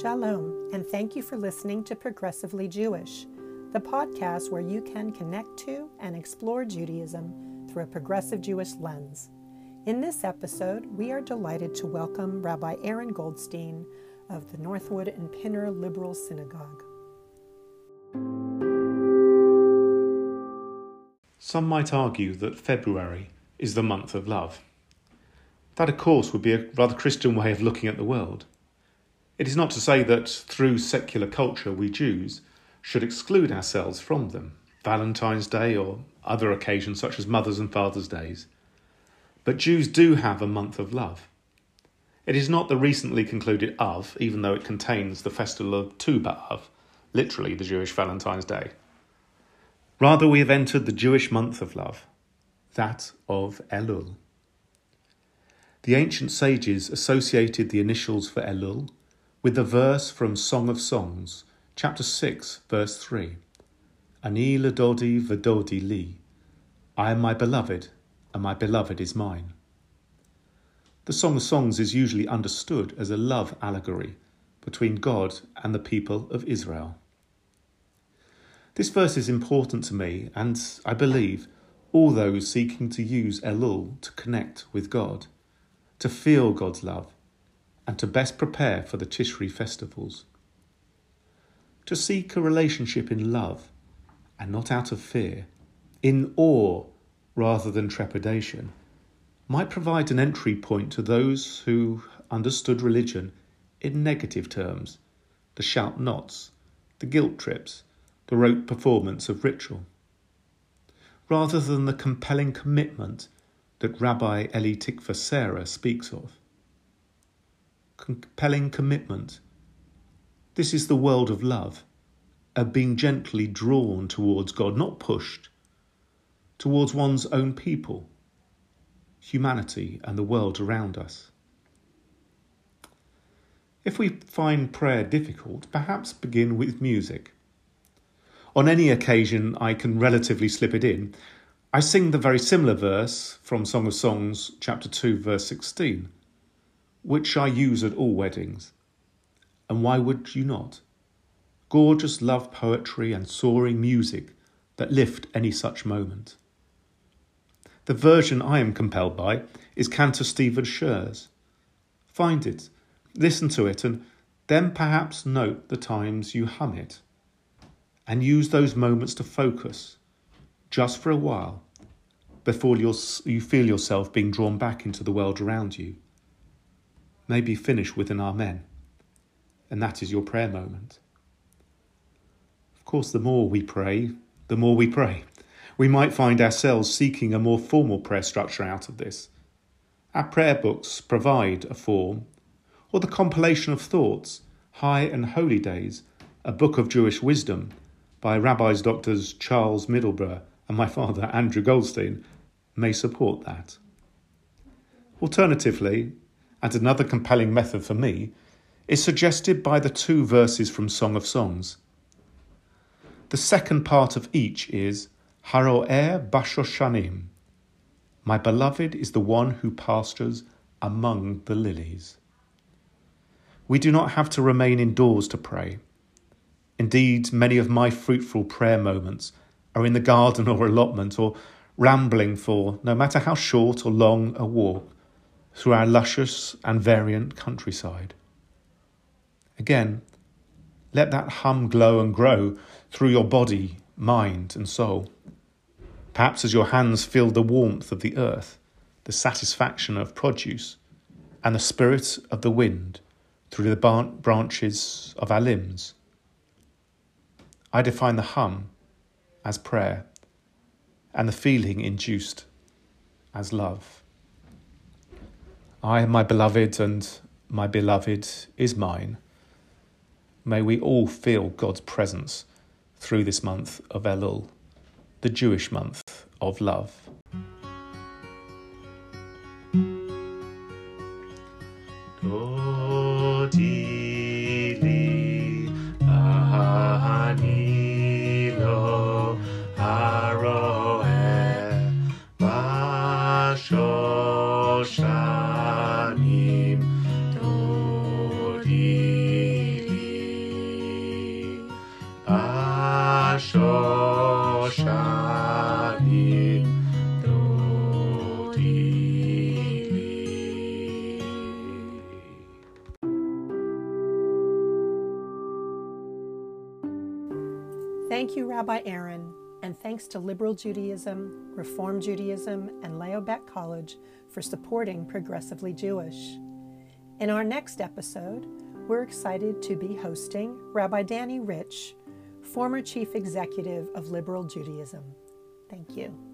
Shalom, and thank you for listening to Progressively Jewish, the podcast where you can connect to and explore Judaism through a progressive Jewish lens. In this episode, we are delighted to welcome Rabbi Aaron Goldstein of the Northwood and Pinner Liberal Synagogue. Some might argue that February is the month of love. That, of course, would be a rather Christian way of looking at the world. It is not to say that through secular culture we Jews should exclude ourselves from them, Valentine's Day or other occasions such as Mother's and Father's Days. But Jews do have a month of love. It is not the recently concluded Av, even though it contains the festival of Tu B'Av, literally the Jewish Valentine's Day. Rather, we have entered the Jewish month of love, that of Elul. The ancient sages associated the initials for Elul with the verse from Song of Songs, chapter 6, verse 3. Ani ledodi v'dodi li. I am my beloved, and my beloved is mine. The Song of Songs is usually understood as a love allegory between God and the people of Israel. This verse is important to me, and I believe all those seeking to use Elul to connect with God, to feel God's love, and to best prepare for the Tishri festivals. To seek a relationship in love and not out of fear, in awe rather than trepidation, might provide an entry point to those who understood religion in negative terms the shout nots, the guilt trips, the rote performance of ritual. Rather than the compelling commitment that Rabbi Elli Tikvah Sarah speaks of compelling commitment. This is the world of love, of being gently drawn towards God, not pushed, towards one's own people, humanity, and the world around us. If we find prayer difficult, perhaps begin with music. On any occasion I can relatively slip it in, I sing the very similar verse from Song of Songs, chapter 2, verse 16 which I use at all weddings. And why would you not? Gorgeous love poetry and soaring music that lift any such moment. The version I am compelled by is Cantor Stephen Scher's. Find it, listen to it, and then perhaps note the times you hum it. And use those moments to focus, just for a while, before you feel yourself being drawn back into the world around you maybe finish with an Amen. And that is your prayer moment. Of course, the more we pray, the more we pray. We might find ourselves seeking a more formal prayer structure out of this. Our prayer books provide a form, or the compilation of thoughts, High and Holy Days, a book of Jewish wisdom by rabbis doctors Charles Middleburgh and my father Andrew Goldstein, may support that. Alternatively, and another compelling method for me, is suggested by the two verses from Song of Songs. The second part of each is Haroer Bashoshanim. My beloved is the one who pastures among the lilies. We do not have to remain indoors to pray. Indeed, many of my fruitful prayer moments are in the garden or allotment or rambling for, no matter how short or long a walk, through our luscious and variant countryside. Again, let that hum glow and grow through your body, mind, and soul. Perhaps as your hands feel the warmth of the earth, the satisfaction of produce, and the spirit of the wind through the branches of our limbs. I define the hum as prayer and the feeling induced as love. I am my beloved, and my beloved is mine. May we all feel God's presence through this month of Elul, the Jewish month of love. Thank you, Rabbi Aaron, and thanks to Liberal Judaism, Reform Judaism, and Leo Baeck College for supporting Progressively Jewish. In our next episode, we're excited to be hosting Rabbi Danny Rich, former chief executive of Liberal Judaism. Thank you.